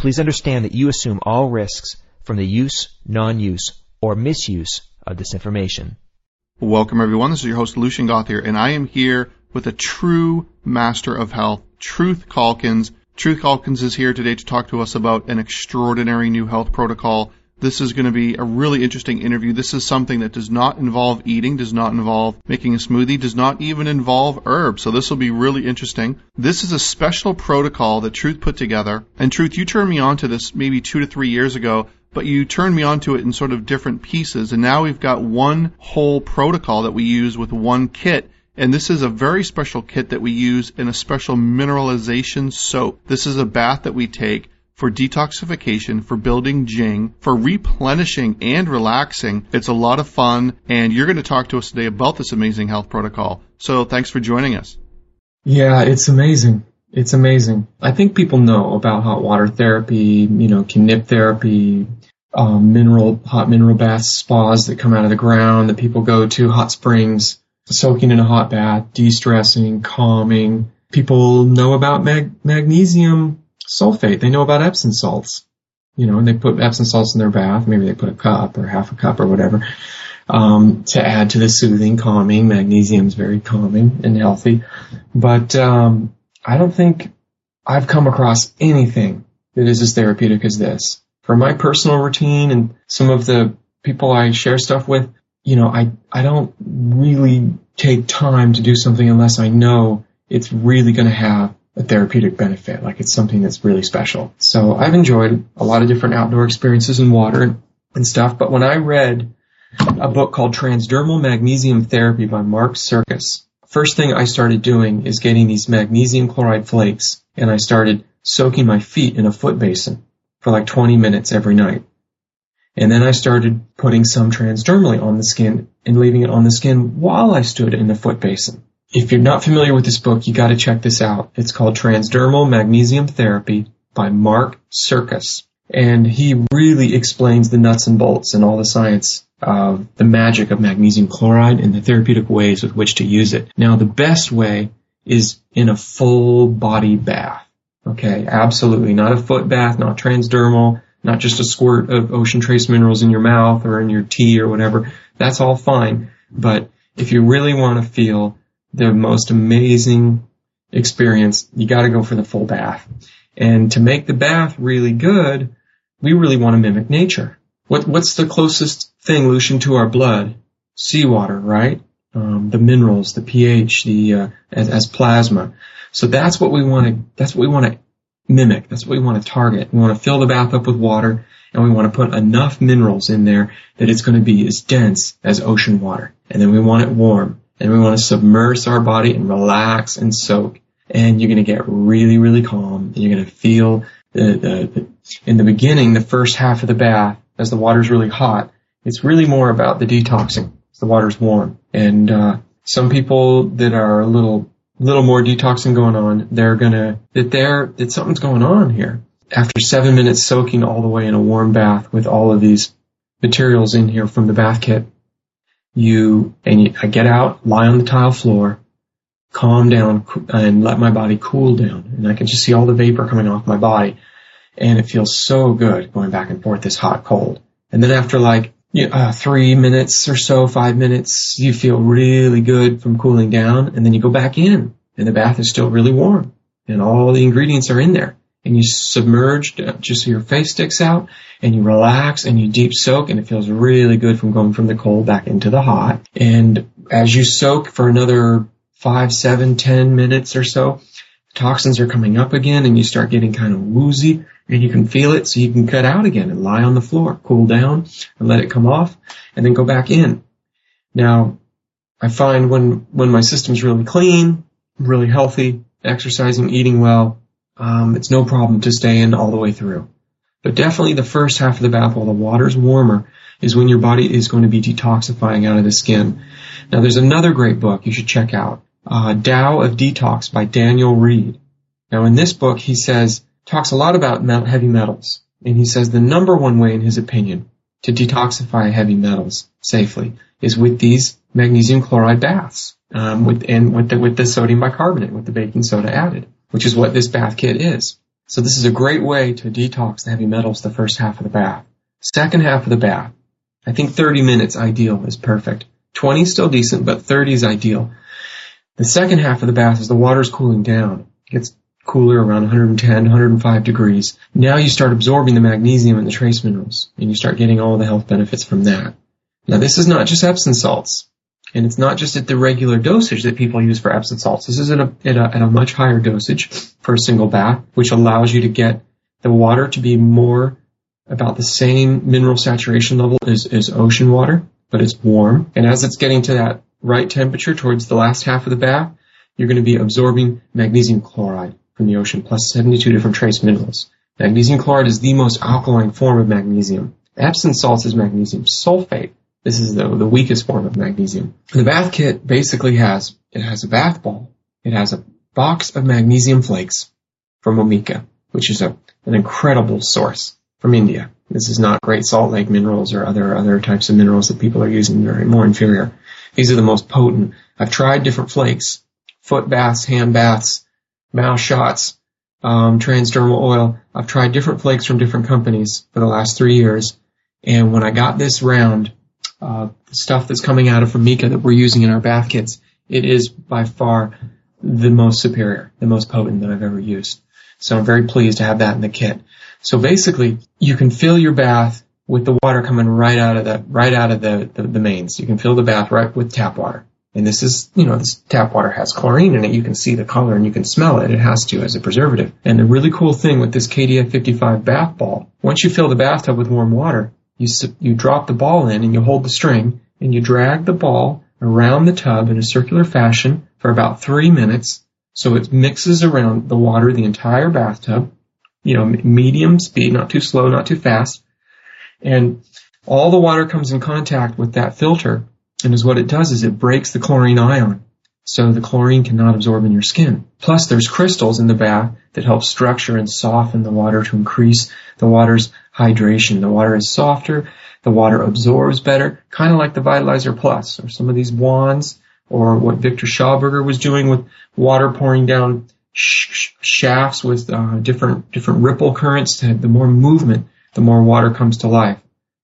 Please understand that you assume all risks from the use, non-use, or misuse of this information. Welcome everyone. This is your host Lucian Gauthier, and I am here with a true master of health, Truth Calkins. Truth Calkins is here today to talk to us about an extraordinary new health protocol. This is going to be a really interesting interview. This is something that does not involve eating, does not involve making a smoothie, does not even involve herbs. So this will be really interesting. This is a special protocol that Truth put together. And Truth, you turned me on to this maybe two to three years ago but you turned me onto it in sort of different pieces. And now we've got one whole protocol that we use with one kit. And this is a very special kit that we use in a special mineralization soap. This is a bath that we take for detoxification, for building jing, for replenishing and relaxing. It's a lot of fun, and you're going to talk to us today about this amazing health protocol. So thanks for joining us. Yeah, it's amazing. It's amazing. I think people know about hot water therapy, you know, Kneipp therapy, um, mineral, hot mineral baths, spas that come out of the ground that people go to, hot springs, soaking in a hot bath, de-stressing, calming. People know about mag- magnesium sulfate. They know about Epsom salts. You know, and they put Epsom salts in their bath. Maybe they put a cup or half a cup or whatever um, to add to the soothing, calming. Magnesium is very calming and healthy, but um, I don't think I've come across anything that is as therapeutic as this. For my personal routine and some of the people I share stuff with, you know, I, I don't really take time to do something unless I know it's really going to have a therapeutic benefit, like it's something that's really special. So I've enjoyed a lot of different outdoor experiences in water and stuff, but when I read a book called Transdermal Magnesium Therapy by Mark Sircus, first thing I started doing is getting these magnesium chloride flakes and I started soaking my feet in a foot basin for like 20 minutes every night. And then I started putting some transdermally on the skin and leaving it on the skin while I stood in the foot basin. If you're not familiar with this book, you gotta check this out. It's called Transdermal Magnesium Therapy by Mark Sircus. And he really explains the nuts and bolts and all the science of the magic of magnesium chloride and the therapeutic ways with which to use it. Now, the best way is in a full body bath. Okay, absolutely. Not a foot bath, not transdermal, not just a squirt of ocean trace minerals in your mouth or in your tea or whatever. That's all fine. But if you really want to feel the most amazing experience, you got to go for the full bath. And to make the bath really good, we really want to mimic nature. What, what's the closest thing, Lucian, to our blood? Seawater, right? Um, the minerals, the pH, the uh, as, as plasma. So that's what we want to. That's what we want to mimic. That's what we want to target. We want to fill the bath up with water, and we want to put enough minerals in there that it's going to be as dense as ocean water. And then we want it warm, and we want to submerge our body and relax and soak. And you're going to get really, really calm. And you're going to feel the, the, the in the beginning, the first half of the bath as the water's really hot, it's really more about the detoxing. The water's warm. And, uh, some people that are a little, little more detoxing going on, they're gonna, that they're, that something's going on here. After seven minutes soaking all the way in a warm bath with all of these materials in here from the bath kit, you, and you, I get out, lie on the tile floor, calm down and let my body cool down. And I can just see all the vapor coming off my body and it feels so good going back and forth this hot cold. And then after like uh, three minutes or so, five minutes, you feel really good from cooling down, and then you go back in, and the bath is still really warm, and all the ingredients are in there. And you submerge uh, just so your face sticks out, and you relax, and you deep soak, and it feels really good from going from the cold back into the hot. And as you soak for another five, seven, ten minutes or so, toxins are coming up again and you start getting kind of woozy and you can feel it so you can cut out again and lie on the floor, cool down and let it come off and then go back in. Now, I find when, when my system's really clean, really healthy, exercising, eating well, um, it's no problem to stay in all the way through. But definitely the first half of the bath while the water's warmer is when your body is going to be detoxifying out of the skin. Now there's another great book you should check out, uh, Tao of Detox by Daniel Reid. Now in this book he says, talks a lot about heavy metals. And he says the number one way in his opinion to detoxify heavy metals safely is with these magnesium chloride baths, um, with, and with the, with the sodium bicarbonate, with the baking soda added, which is what this bath kit is. So this is a great way to detox the heavy metals the first half of the bath. Second half of the bath, I think 30 minutes ideal is perfect. 20 is still decent, but 30 is ideal. The second half of the bath, is the water is cooling down, it gets cooler around 110, 105 degrees. Now you start absorbing the magnesium and the trace minerals, and you start getting all the health benefits from that. Now this is not just Epsom salts, and it's not just at the regular dosage that people use for Epsom salts. This is at a, at a, at a much higher dosage for a single bath, which allows you to get the water to be more about the same mineral saturation level as, as ocean water, but it's warm. And as it's getting to that right temperature towards the last half of the bath, you're going to be absorbing magnesium chloride from the ocean plus 72 different trace minerals. Magnesium chloride is the most alkaline form of magnesium. Epsom salts is magnesium sulfate. This is the, the weakest form of magnesium. The bath kit basically has, it has a bath ball. It has a box of magnesium flakes from Omika, which is a, an incredible source from India. This is not Great Salt Lake minerals or other other types of minerals that people are using. They're more inferior. These are the most potent. I've tried different flakes, foot baths, hand baths, mouth shots, um, transdermal oil. I've tried different flakes from different companies for the last three years. And when I got this round, uh, the stuff that's coming out of Formica that we're using in our bath kits, it is by far the most superior, the most potent that I've ever used. So I'm very pleased to have that in the kit. So basically, you can fill your bath with the water coming right out of the right out of the, the, the mains. You can fill the bath right with tap water. And this is, you know, this tap water has chlorine in it. You can see the color and you can smell it. It has to as a preservative. And the really cool thing with this KDF 55 bath ball, once you fill the bathtub with warm water, you, you drop the ball in and you hold the string and you drag the ball around the tub in a circular fashion for about three minutes. So it mixes around the water, the entire bathtub you know, medium speed, not too slow, not too fast. And all the water comes in contact with that filter. And is what it does is it breaks the chlorine ion. So the chlorine cannot absorb in your skin. Plus there's crystals in the bath that help structure and soften the water to increase the water's hydration. The water is softer. The water absorbs better, kind of like the Vitalizer Plus or some of these wands or what Viktor Schauberger was doing with water pouring down sh- shafts with uh, different different ripple currents. The more movement, the more water comes to life.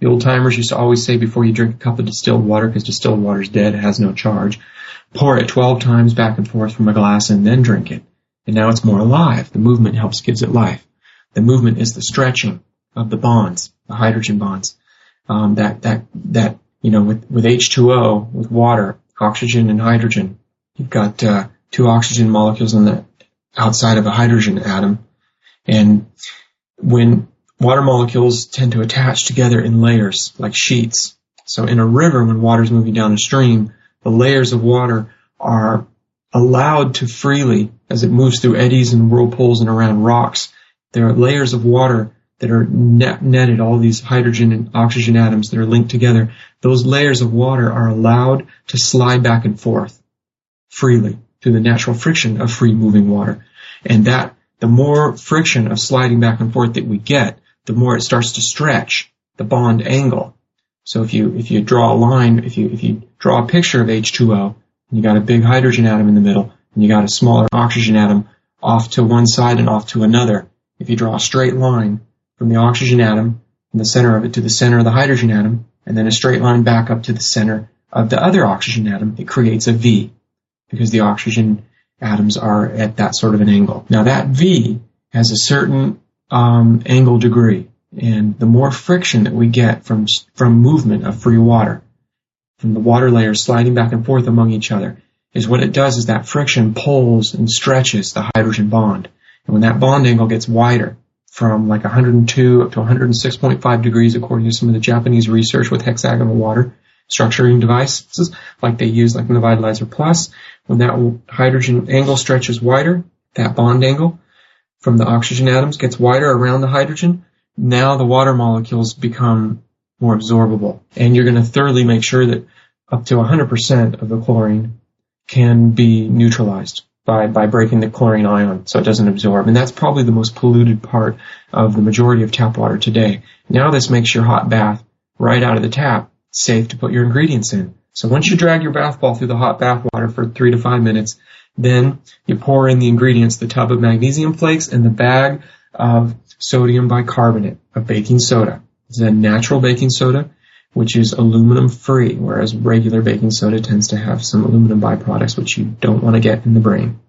The old timers used to always say before you drink a cup of distilled water, because distilled water is dead, it has no charge, pour it 12 times back and forth from a glass and then drink it. And now it's more alive. The movement helps gives it life. The movement is the stretching of the bonds, the hydrogen bonds. Um, that that that you know with with H2O with water, oxygen and hydrogen, you've got uh, two oxygen molecules in the outside of a hydrogen atom. And when water molecules tend to attach together in layers, like sheets. So in a river, when water is moving down a stream, the layers of water are allowed to freely, as it moves through eddies and whirlpools and around rocks, there are layers of water that are net, netted, all these hydrogen and oxygen atoms that are linked together. Those layers of water are allowed to slide back and forth freely through the natural friction of free moving water. And that, the more friction of sliding back and forth that we get, the more it starts to stretch the bond angle. So if you, if you draw a line, if you, if you draw a picture of H2O, and you got a big hydrogen atom in the middle, and you got a smaller oxygen atom off to one side and off to another, if you draw a straight line from the oxygen atom in the center of it to the center of the hydrogen atom, and then a straight line back up to the center of the other oxygen atom, it creates a V because the oxygen atoms are at that sort of an angle. Now that V has a certain um, angle degree, and the more friction that we get from from movement of free water, from the water layers sliding back and forth among each other, is what it does is that friction pulls and stretches the hydrogen bond. And when that bond angle gets wider, from like 102 up to 106.5 degrees, according to some of the Japanese research with hexagonal water, structuring devices like they use like in the Vitalizer Plus. When that hydrogen angle stretches wider, that bond angle from the oxygen atoms gets wider around the hydrogen, now the water molecules become more absorbable. And you're going to thoroughly make sure that up to 100% of the chlorine can be neutralized by, by breaking the chlorine ion so it doesn't absorb. And that's probably the most polluted part of the majority of tap water today. Now this makes your hot bath right out of the tap safe to put your ingredients in. So once you drag your bath ball through the hot bath water for three to five minutes, then you pour in the ingredients, the tub of magnesium flakes and the bag of sodium bicarbonate of baking soda. It's a natural baking soda, which is aluminum free, whereas regular baking soda tends to have some aluminum byproducts which you don't want to get in the brain.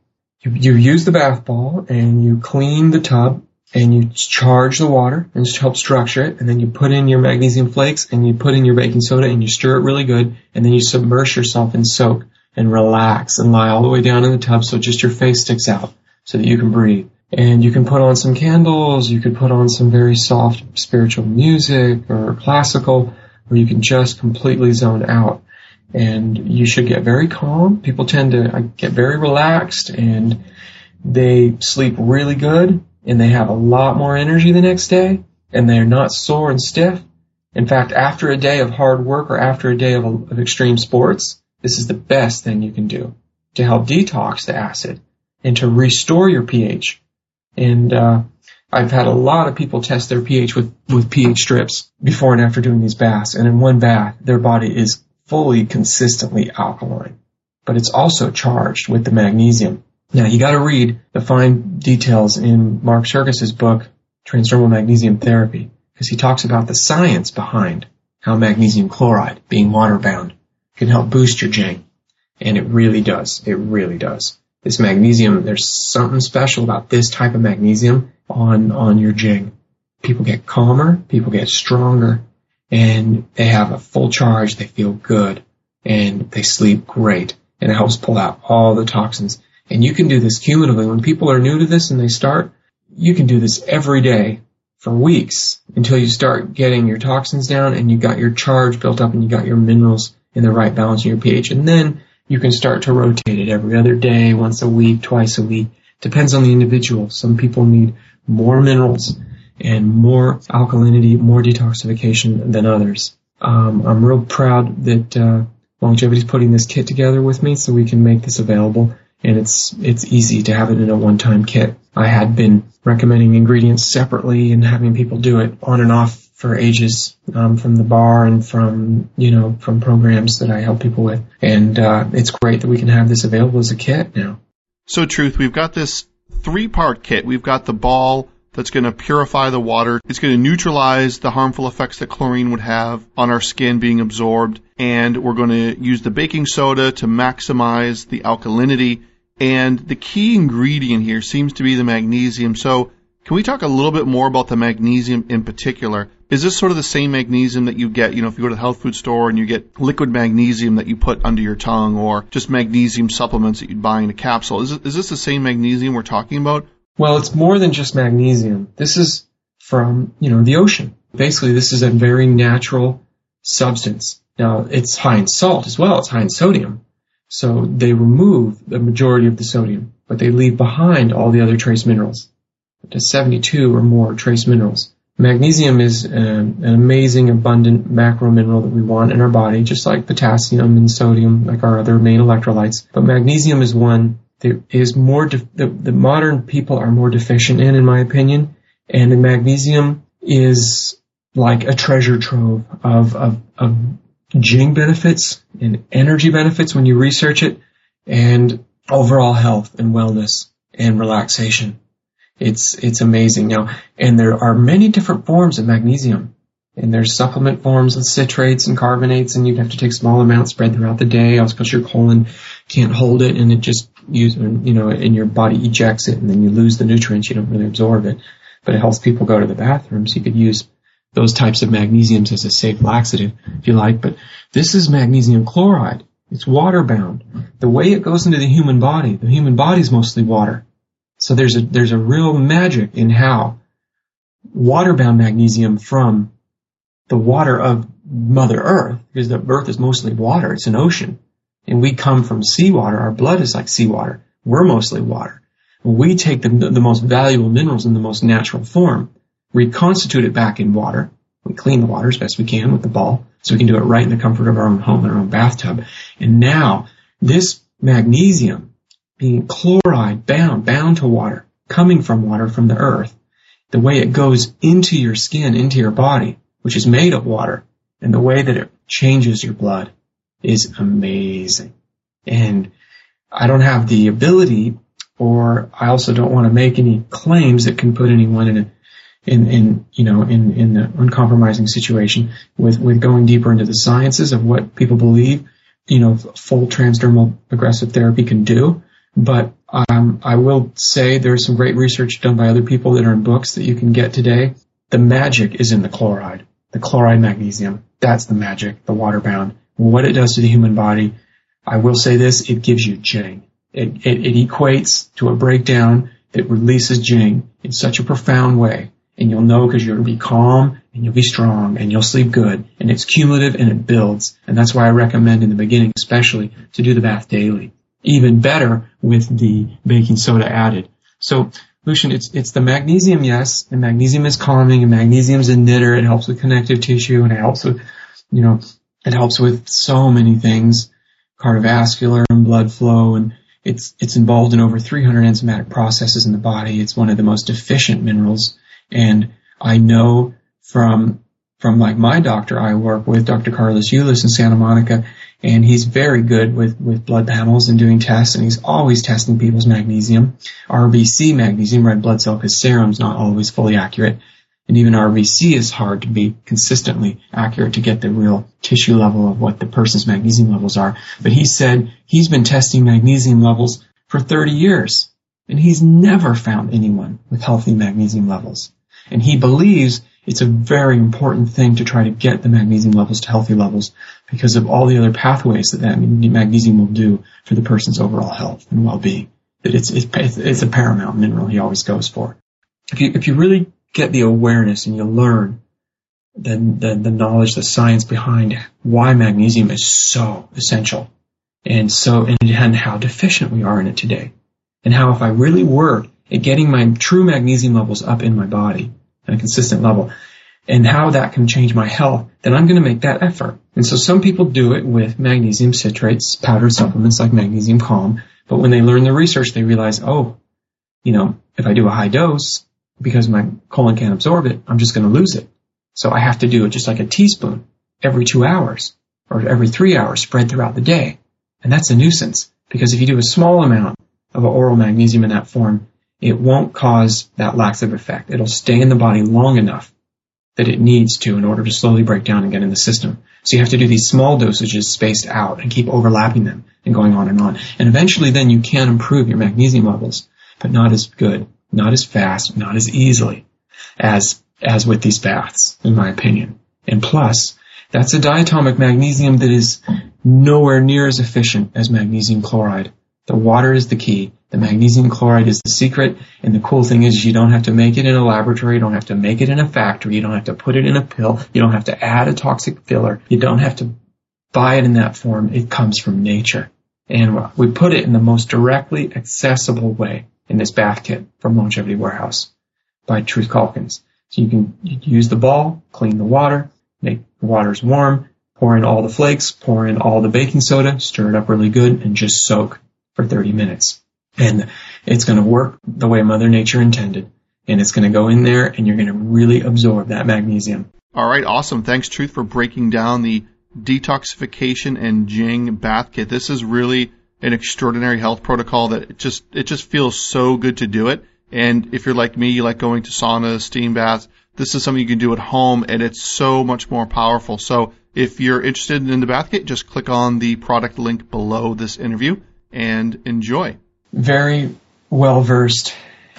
You, you use the bath ball and you clean the tub and you charge the water and just help structure it and then you put in your magnesium flakes and you put in your baking soda and you stir it really good and then you submerge yourself in soak and relax and lie all the way down in the tub so just your face sticks out so that you can breathe. And you can put on some candles, you could put on some very soft spiritual music or classical, or you can just completely zone out. And you should get very calm. People tend to get very relaxed and they sleep really good and they have a lot more energy the next day and they're not sore and stiff. In fact, after a day of hard work or after a day of, of extreme sports, this is the best thing you can do to help detox the acid and to restore your pH. And uh, I've had a lot of people test their pH with, with pH strips before and after doing these baths. And in one bath, their body is fully consistently alkaline. But it's also charged with the magnesium. Now you gotta read the fine details in Mark Sircus's book, Transdermal Magnesium Therapy, because he talks about the science behind how magnesium chloride, being water bound, can help boost your Jing. And it really does. It really does. This magnesium, there's something special about this type of magnesium on, on your Jing. People get calmer, people get stronger, and they have a full charge, they feel good, and they sleep great, and it helps pull out all the toxins and you can do this cumulatively. When people are new to this and they start, you can do this every day for weeks until you start getting your toxins down and you got your charge built up and you got your minerals in the right balance in your pH. And then you can start to rotate it every other day, once a week, twice a week. Depends on the individual. Some people need more minerals and more alkalinity, more detoxification than others. Um, I'm real proud that uh, Longevity's putting this kit together with me so we can make this available and it's it's easy to have it in a one-time kit. I had been recommending ingredients separately and having people do it on and off for ages um, from the bar and from you know from programs that I help people with, and uh, it's great that we can have this available as a kit now. So, truth, we've got this three-part kit. We've got the ball that's going to purify the water. It's going to neutralize the harmful effects that chlorine would have on our skin being absorbed. And we're going to use the baking soda to maximize the alkalinity and the key ingredient here seems to be the magnesium. So can we talk a little bit more about the magnesium in particular? Is this sort of the same magnesium that you get, you know, if you go to the health food store and you get liquid magnesium that you put under your tongue or just magnesium supplements that you'd buy in a capsule? Is, it, is this the same magnesium we're talking about? Well, it's more than just magnesium. This is from, you know, the ocean. Basically, this is a very natural substance. Now, it's high in salt as well. It's high in sodium. So they remove the majority of the sodium, but they leave behind all the other trace minerals. Up to 72 or more trace minerals. Magnesium is an, um, an amazing, abundant macro mineral that we want in our body, just like potassium and sodium, like our other main electrolytes. But magnesium is one that is more, de- the, the modern people are more deficient in, in my opinion. And the magnesium is like a treasure trove of, of, of Jing benefits and energy benefits when you research it and overall health and wellness and relaxation. It's, it's amazing now. And there are many different forms of magnesium. And there's supplement forms with citrates and carbonates and you'd have to take small amounts spread throughout the day because your colon can't hold it and it just use, you know, and your body ejects it and then you lose the nutrients. You don't really absorb it. But it helps people go to the bathroom so you could use those types of magnesiums as a safe laxative, if you like, but this is magnesium chloride. It's water bound. The way it goes into the human body, the human body is mostly water. So there's a, there's a real magic in how water bound magnesium from the water of Mother Earth, because the Earth is mostly water, it's an ocean. And we come from seawater, our blood is like seawater. We're mostly water. We take the, the most valuable minerals in the most natural form reconstitute it back in water. We clean the water as best we can with the ball, so we can do it right in the comfort of our own home in our own bathtub. And now this magnesium being chloride bound, bound to water, coming from water from the earth, the way it goes into your skin, into your body, which is made of water, and the way that it changes your blood is amazing. And I don't have the ability or I also don't want to make any claims that can put anyone in a in, in you know in in an uncompromising situation with with going deeper into the sciences of what people believe you know full transdermal aggressive therapy can do but um, I will say there's some great research done by other people that are in books that you can get today. The magic is in the chloride, the chloride magnesium. That's the magic, the water bound. What it does to the human body, I will say this, it gives you jing. It, it, it equates to a breakdown that releases jing in such a profound way. And you'll know because you'll be calm and you'll be strong and you'll sleep good. And it's cumulative and it builds. And that's why I recommend in the beginning, especially, to do the bath daily. Even better with the baking soda added. So, Lucian, it's, it's the magnesium, yes, and magnesium is calming and magnesium's a knitter. It helps with connective tissue and it helps with, you know, it helps with so many things, cardiovascular and blood flow and it's, it's involved in over 300 enzymatic processes in the body. It's one of the most efficient minerals. And I know from, from like my doctor I work with, Dr. Carlos Ulis in Santa Monica, and he's very good with, with blood panels and doing tests, and he's always testing people's magnesium. RBC magnesium, red blood cell, because serum's not always fully accurate. And even RBC is hard to be consistently accurate to get the real tissue level of what the person's magnesium levels are. But he said he's been testing magnesium levels for 30 years and he's never found anyone with healthy magnesium levels. And he believes it's a very important thing to try to get the magnesium levels to healthy levels because of all the other pathways that that magnesium will do for the person's overall health and well-being. That it's, it's, it's a paramount mineral he always goes for. If you, if you really get the awareness and you learn the, the, the knowledge, the science behind why magnesium is so essential and so, and, and how deficient we are in it today. And how if I really work at getting my true magnesium levels up in my body a consistent level and how that can change my health, then I'm going to make that effort. And so some people do it with magnesium citrates, powdered supplements like magnesium calm. But when they learn the research, they realize, oh, you know, if I do a high dose, because my colon can't absorb it, I'm just going to lose it. So I have to do it just like a teaspoon every two hours or every three hours spread throughout the day. And that's a nuisance because if you do a small amount of oral magnesium in that form, it won't cause that laxative effect. It'll stay in the body long enough that it needs to in order to slowly break down and get in the system. So you have to do these small dosages spaced out and keep overlapping them and going on and on. And eventually then you can improve your magnesium levels, but not as good not as fast, not as easily as, as with these baths, in my opinion. And plus, that's a diatomic magnesium that is nowhere near as efficient as magnesium chloride. The water is the key. The magnesium chloride is the secret. And the cool thing is you don't have to make it in a laboratory. You don't have to make it in a factory. You don't have to put it in a pill. You don't have to add a toxic filler. You don't have to buy it in that form. It comes from nature. And we put it in the most directly accessible way in this bath kit from Longevity Warehouse by Truth Calkins. So you can use the ball, clean the water, make the waters warm, pour in all the flakes, pour in all the baking soda, stir it up really good, and just soak for 30 minutes. And it's going to work the way Mother Nature intended. And it's going to go in there and you're going to really absorb that magnesium. All right, awesome. Thanks, Truth, for breaking down the detoxification and Jing bath kit. This is really an extraordinary health protocol that it just it just feels so good to do it. And if you're like me, you like going to saunas, steam baths. This is something you can do at home, and it's so much more powerful. So if you're interested in the bath kit, just click on the product link below this interview and enjoy. Very well versed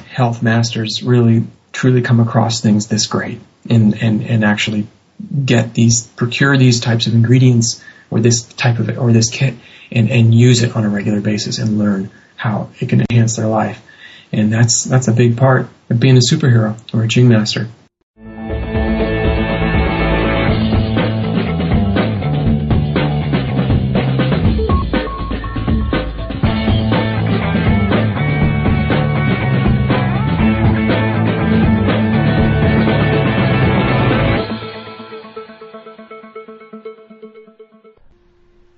health masters really truly come across things this great and, and, and actually get these procure these types of ingredients or this type of or this kit and, and use it on a regular basis and learn how it can enhance their life. And that's that's a big part of being a superhero or a Jing master.